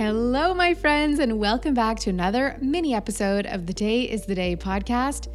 Hello, my friends, and welcome back to another mini episode of the Day is the Day podcast.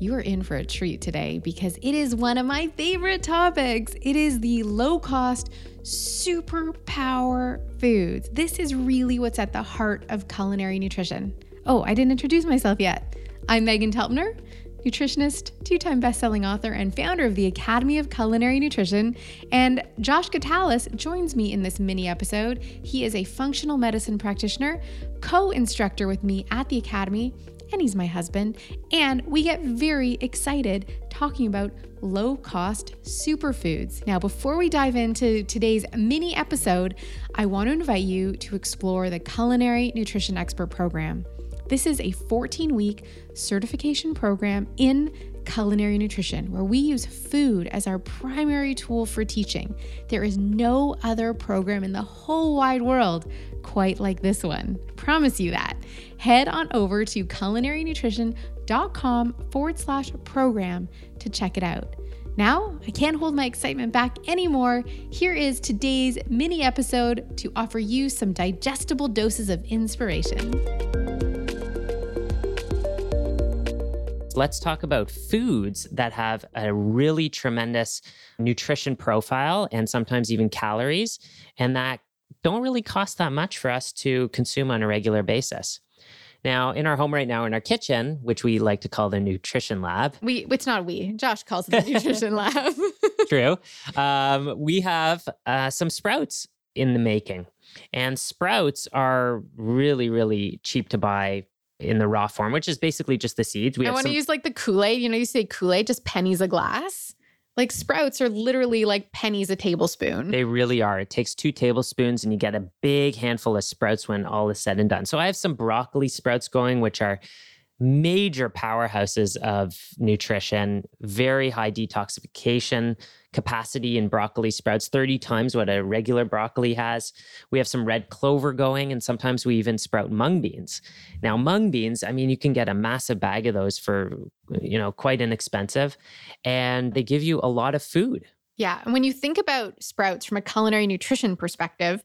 You are in for a treat today because it is one of my favorite topics. It is the low cost, superpower foods. This is really what's at the heart of culinary nutrition. Oh, I didn't introduce myself yet. I'm Meghan Telpner nutritionist, two time best-selling author, and founder of the Academy of Culinary Nutrition. And Josh Gitalis joins me in this mini episode. He is a functional medicine practitioner, co instructor with me at the Academy, and he's my husband. And we get very excited talking about low cost superfoods. Now, before we dive into today's mini episode, I want to invite you to explore the Culinary Nutrition Expert Program. This is a 14 week certification program in culinary nutrition where we use food as our primary tool for teaching. There is no other program in the whole wide world quite like this one. Promise you that. Head on over to culinarynutrition.com forward slash program to check it out. Now, I can't hold my excitement back anymore. Here is today's mini episode to offer you some digestible doses of inspiration. Let's talk about foods that have a really tremendous nutrition profile and sometimes even calories, and that don't really cost that much for us to consume on a regular basis. Now, in our home right now, in our kitchen, which we like to call the nutrition lab. We, it's not we. Josh calls it the nutrition lab. True. Um, we have uh, some sprouts in the making, and sprouts are really, really cheap to buy in the raw form, which is basically just the seeds. We I want to some- use like the Kool Aid. You know, you say Kool Aid, just pennies a glass. Like sprouts are literally like pennies a tablespoon. They really are. It takes two tablespoons and you get a big handful of sprouts when all is said and done. So I have some broccoli sprouts going, which are major powerhouses of nutrition, very high detoxification capacity in broccoli sprouts, 30 times what a regular broccoli has. We have some red clover going, and sometimes we even sprout mung beans. Now, mung beans, I mean, you can get a massive bag of those for, you know, quite inexpensive, and they give you a lot of food. Yeah. And when you think about sprouts from a culinary nutrition perspective,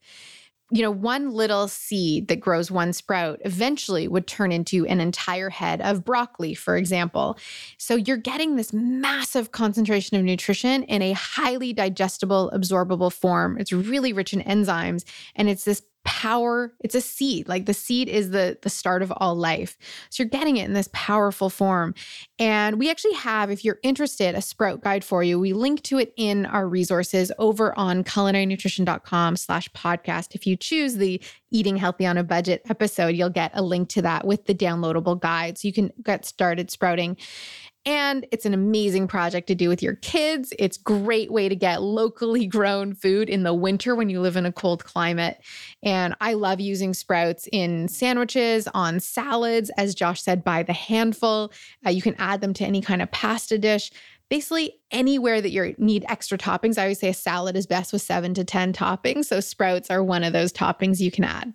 you know, one little seed that grows one sprout eventually would turn into an entire head of broccoli, for example. So you're getting this massive concentration of nutrition in a highly digestible, absorbable form. It's really rich in enzymes, and it's this power it's a seed like the seed is the the start of all life. So you're getting it in this powerful form. And we actually have if you're interested a sprout guide for you. We link to it in our resources over on culinarynutrition.com slash podcast. If you choose the eating healthy on a budget episode you'll get a link to that with the downloadable guide. So you can get started sprouting and it's an amazing project to do with your kids. It's great way to get locally grown food in the winter when you live in a cold climate. And I love using sprouts in sandwiches, on salads, as Josh said, by the handful. Uh, you can add them to any kind of pasta dish basically anywhere that you need extra toppings. I always say a salad is best with seven to 10 toppings. So sprouts are one of those toppings you can add.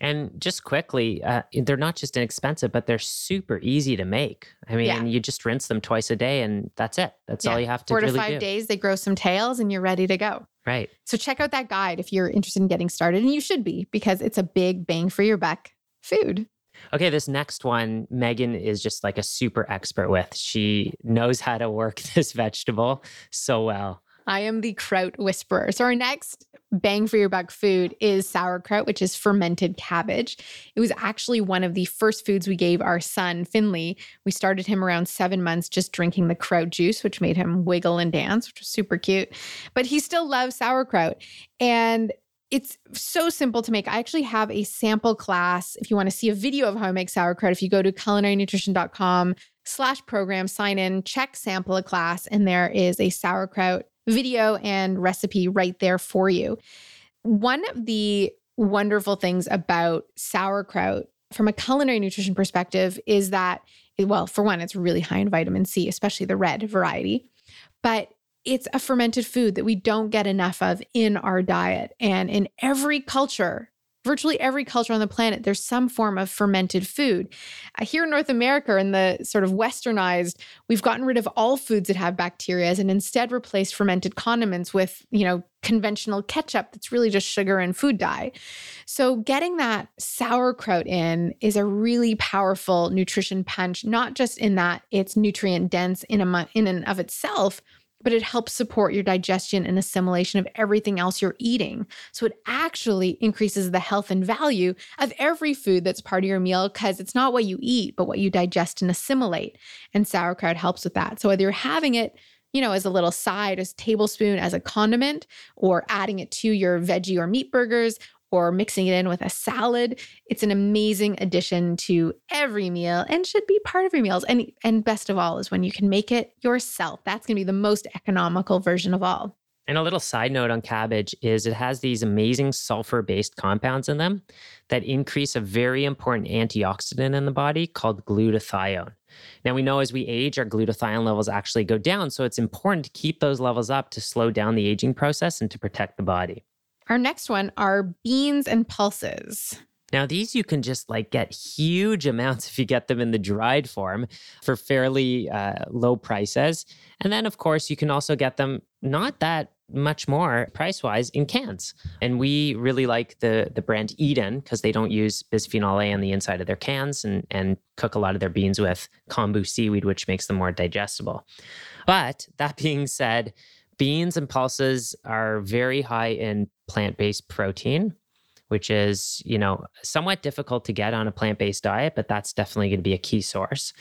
And just quickly, uh, they're not just inexpensive, but they're super easy to make. I mean, yeah. you just rinse them twice a day, and that's it. That's yeah. all you have to. do. Four really to five do. days, they grow some tails, and you're ready to go. Right. So check out that guide if you're interested in getting started, and you should be because it's a big bang for your buck food. Okay, this next one, Meghan is just like a super expert with. She knows how to work this vegetable so well. I am the kraut whisperer. So, our next bang for your buck food is sauerkraut, which is fermented cabbage. It was actually one of the first foods we gave our son, Finley. We started him around seven months just drinking the kraut juice, which made him wiggle and dance, which was super cute. But he still loves sauerkraut. And it's so simple to make. I actually have a sample class. If you want to see a video of how I make sauerkraut, if you go to culinarynutrition.com slash program, sign in, check sample a class, and there is a sauerkraut video and recipe right there for you. One of the wonderful things about sauerkraut from a culinary nutrition perspective is that, well, for one, it's really high in vitamin C, especially the red variety, but it's a fermented food that we don't get enough of in our diet. And in every culture, virtually every culture on the planet, there's some form of fermented food. Uh, here in North America, in the sort of westernized, we've gotten rid of all foods that have bacteria and instead replaced fermented condiments with, you know, conventional ketchup that's really just sugar and food dye. So, getting that sauerkraut in is a really powerful nutrition punch, not just in that it's nutrient dense in, a, in and of itself, but it helps support your digestion and assimilation of everything else you're eating. So it actually increases the health and value of every food that's part of your meal because it's not what you eat, but what you digest and assimilate. And sauerkraut helps with that. So whether you're having it, you know, as a little side, as tablespoon, as a condiment, or adding it to your veggie or meat burgers, or mixing it in with a salad. It's an amazing addition to every meal and should be part of your meals. And, and best of all is when you can make it yourself. That's going to be the most economical version of all. And a little side note on cabbage is it has these amazing sulfur based compounds in them that increase a very important antioxidant in the body called glutathione. Now, we know as we age, our glutathione levels actually go down. So it's important to keep those levels up to slow down the aging process and to protect the body. Our next one are beans and pulses. Now, these you can just like get huge amounts if you get them in the dried form for fairly uh, low prices. And then, of course, you can also get them not that much more price wise in cans. And we really like the the brand Eden because they don't use bisphenol A on the inside of their cans and, and cook a lot of their beans with kombu seaweed, which makes them more digestible. But that being said, Beans and pulses are very high in plant-based protein, which is, you know, somewhat difficult to get on a plant-based diet, but that's definitely going to be a key source.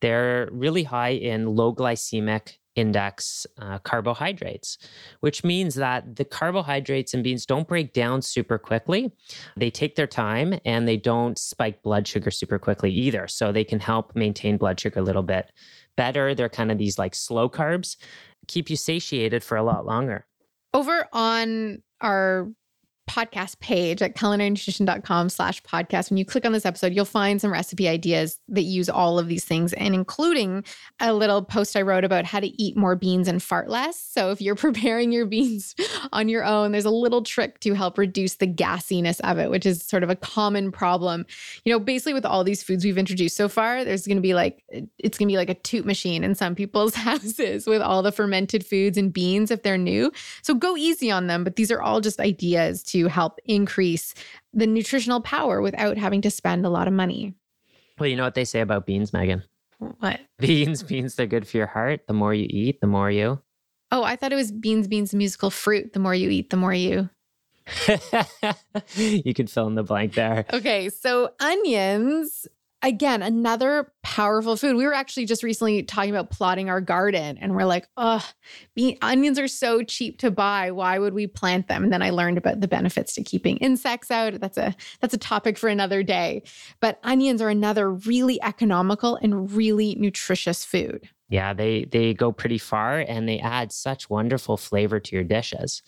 They're really high in low glycemic index uh, carbohydrates, which means that the carbohydrates in beans don't break down super quickly. They take their time and they don't spike blood sugar super quickly either. So they can help maintain blood sugar a little bit better. They're kind of these like slow carbs keep you satiated for a lot longer. Over on our podcast page at culinarynutrition.com slash podcast. When you click on this episode, you'll find some recipe ideas that use all of these things and including a little post I wrote about how to eat more beans and fart less. So if you're preparing your beans on your own, there's a little trick to help reduce the gassiness of it, which is sort of a common problem. You know, basically with all these foods we've introduced so far, there's going to be like, it's going to be like a toot machine in some people's houses with all the fermented foods and beans if they're new. So go easy on them, but these are all just ideas to help increase the nutritional power without having to spend a lot of money. Well, you know what they say about beans, Meghan? What? Beans, beans, they're good for your heart. The more you eat, the more you. Oh, I thought it was beans, beans, musical fruit. The more you eat, the more you. you could fill in the blank there. Okay, so onions again, another powerful food. We were actually just recently talking about plotting our garden, and we're like, oh, onions are so cheap to buy. Why would we plant them? And then I learned about the benefits to keeping insects out. That's a that's a topic for another day. But onions are another really economical and really nutritious food. Yeah, they they go pretty far, and they add such wonderful flavor to your dishes.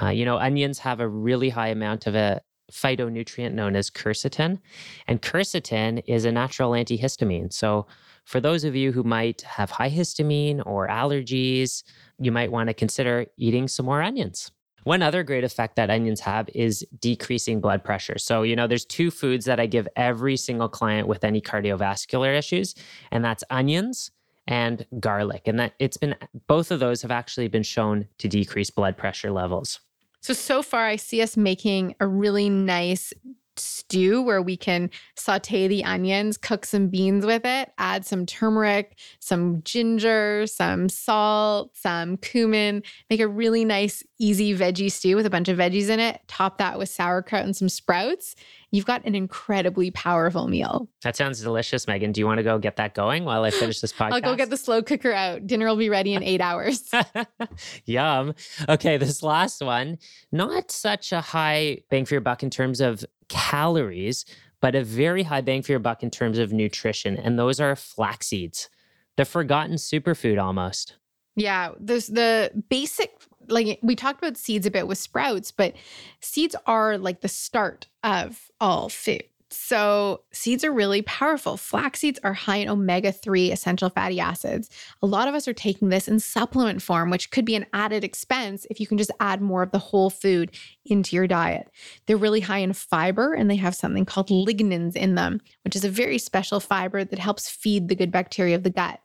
Uh, you know, onions have a really high amount of a phytonutrient known as quercetin. And quercetin is a natural antihistamine. So, for those of you who might have high histamine or allergies, you might want to consider eating some more onions. One other great effect that onions have is decreasing blood pressure. So, you know, there's two foods that I give every single client with any cardiovascular issues, and that's onions and garlic. And that it's been both of those have actually been shown to decrease blood pressure levels. So, so far, I see us making a really nice stew where we can saute the onions, cook some beans with it, add some turmeric, some ginger, some salt, some cumin, make a really nice, easy veggie stew with a bunch of veggies in it, top that with sauerkraut and some sprouts you've got an incredibly powerful meal. That sounds delicious, Meghan. Do you want to go get that going while I finish this podcast? I'll go get the slow cooker out. Dinner will be ready in eight hours. Yum. Okay, this last one, not such a high bang for your buck in terms of calories, but a very high bang for your buck in terms of nutrition. And those are flax seeds, the forgotten superfood almost. Yeah, there's the basic like we talked about seeds a bit with sprouts, but seeds are like the start of all food. So, seeds are really powerful. Flax seeds are high in omega 3 essential fatty acids. A lot of us are taking this in supplement form, which could be an added expense if you can just add more of the whole food into your diet. They're really high in fiber and they have something called lignans in them, which is a very special fiber that helps feed the good bacteria of the gut.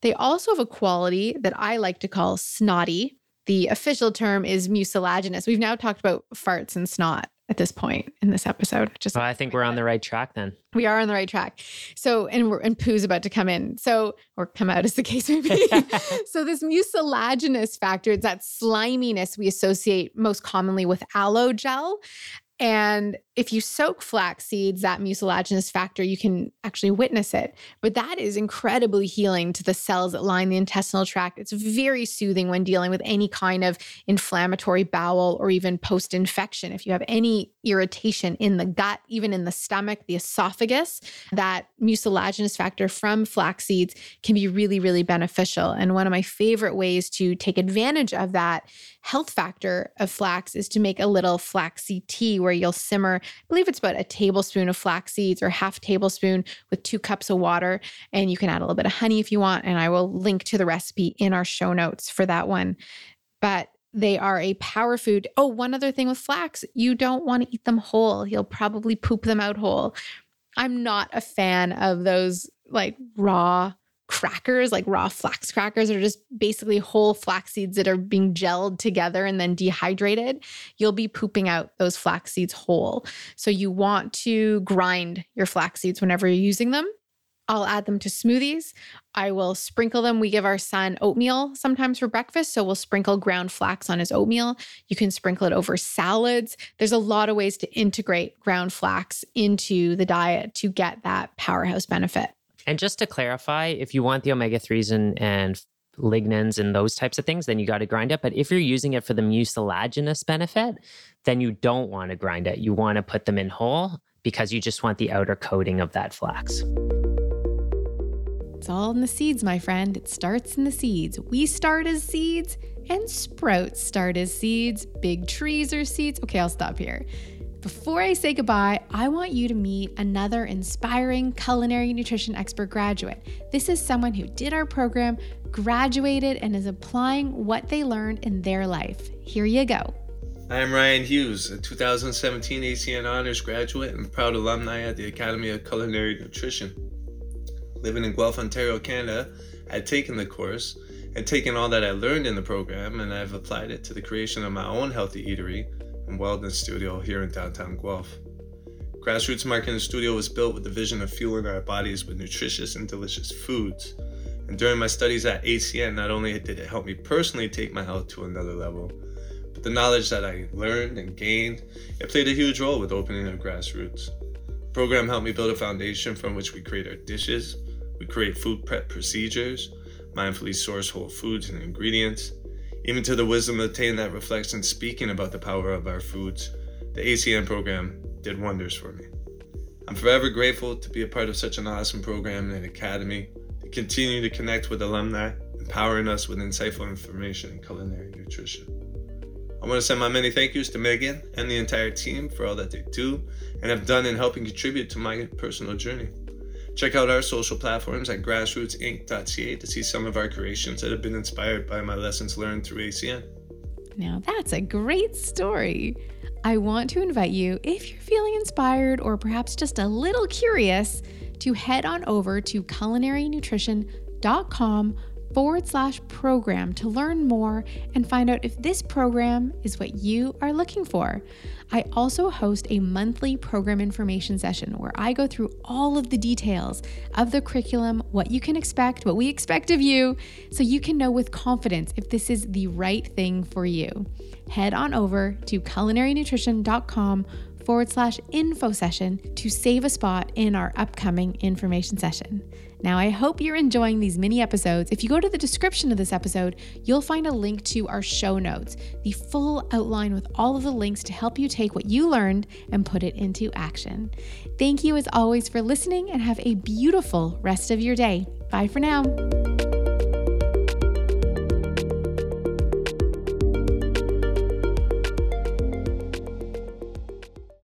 They also have a quality that I like to call snotty. The official term is mucilaginous. We've now talked about farts and snot at this point in this episode. Just well, I think we're on the right track then. We are on the right track. So, and we're and poo's about to come in. So, or come out as the case may be. so, this mucilaginous factor, it's that sliminess we associate most commonly with aloe gel. And if you soak flax seeds, that mucilaginous factor, you can actually witness it. But that is incredibly healing to the cells that line the intestinal tract. It's very soothing when dealing with any kind of inflammatory bowel or even post infection. If you have any irritation in the gut, even in the stomach, the esophagus, that mucilaginous factor from flax seeds can be really, really beneficial. And one of my favorite ways to take advantage of that health factor of flax is to make a little flaxseed tea where you'll simmer believe it's about a tablespoon of flax seeds or half tablespoon with two cups of water. And you can add a little bit of honey if you want. And I will link to the recipe in our show notes for that one. But they are a power food. Oh, one other thing with flax, you don't want to eat them whole. You'll probably poop them out whole. I'm not a fan of those like raw crackers, like raw flax crackers, are just basically whole flax seeds that are being gelled together and then dehydrated, you'll be pooping out those flax seeds whole. So you want to grind your flax seeds whenever you're using them. I'll add them to smoothies. I will sprinkle them. We give our son oatmeal sometimes for breakfast. So we'll sprinkle ground flax on his oatmeal. You can sprinkle it over salads. There's a lot of ways to integrate ground flax into the diet to get that powerhouse benefit. And just to clarify, if you want the omega 3s and, and lignans and those types of things, then you got to grind it. But if you're using it for the mucilaginous benefit, then you don't want to grind it. You want to put them in whole because you just want the outer coating of that flax. It's all in the seeds, my friend. It starts in the seeds. We start as seeds, and sprouts start as seeds. Big trees are seeds. Okay, I'll stop here. Before I say goodbye, I want you to meet another inspiring culinary nutrition expert graduate. This is someone who did our program, graduated, and is applying what they learned in their life. Here you go. I'm Ryan Hughes, a 2017 ACN Honors graduate and proud alumni at the Academy of Culinary Nutrition. Living in Guelph, Ontario, Canada, I'd taken the course and taken all that I learned in the program and I've applied it to the creation of my own healthy eatery and studio here in downtown Guelph. Grassroots Marketing Studio was built with the vision of fueling our bodies with nutritious and delicious foods. And during my studies at ACN, not only did it help me personally take my health to another level, but the knowledge that I learned and gained, it played a huge role with opening of Grassroots. The program helped me build a foundation from which we create our dishes, we create food prep procedures, mindfully source whole foods and ingredients, even to the wisdom attained that reflects in speaking about the power of our foods, the ACN program did wonders for me. I'm forever grateful to be a part of such an awesome program and academy, to continue to connect with alumni, empowering us with insightful information in culinary nutrition. I want to send my many thank yous to Meghan and the entire team for all that they do and have done in helping contribute to my personal journey. Check out our social platforms at grassrootsinc.ca to see some of our creations that have been inspired by my lessons learned through ACN. Now, that's a great story. I want to invite you, if you're feeling inspired or perhaps just a little curious, to head on over to culinarynutrition.com forward slash program to learn more and find out if this program is what you are looking for. I also host a monthly program information session where I go through all of the details of the curriculum, what you can expect, what we expect of you, so you can know with confidence if this is the right thing for you. Head on over to culinarynutrition.com forward slash info session to save a spot in our upcoming information session. Now, I hope you're enjoying these mini episodes. If you go to the description of this episode, you'll find a link to our show notes, the full outline with all of the links to help you take what you learned and put it into action. Thank you as always for listening and have a beautiful rest of your day. Bye for now.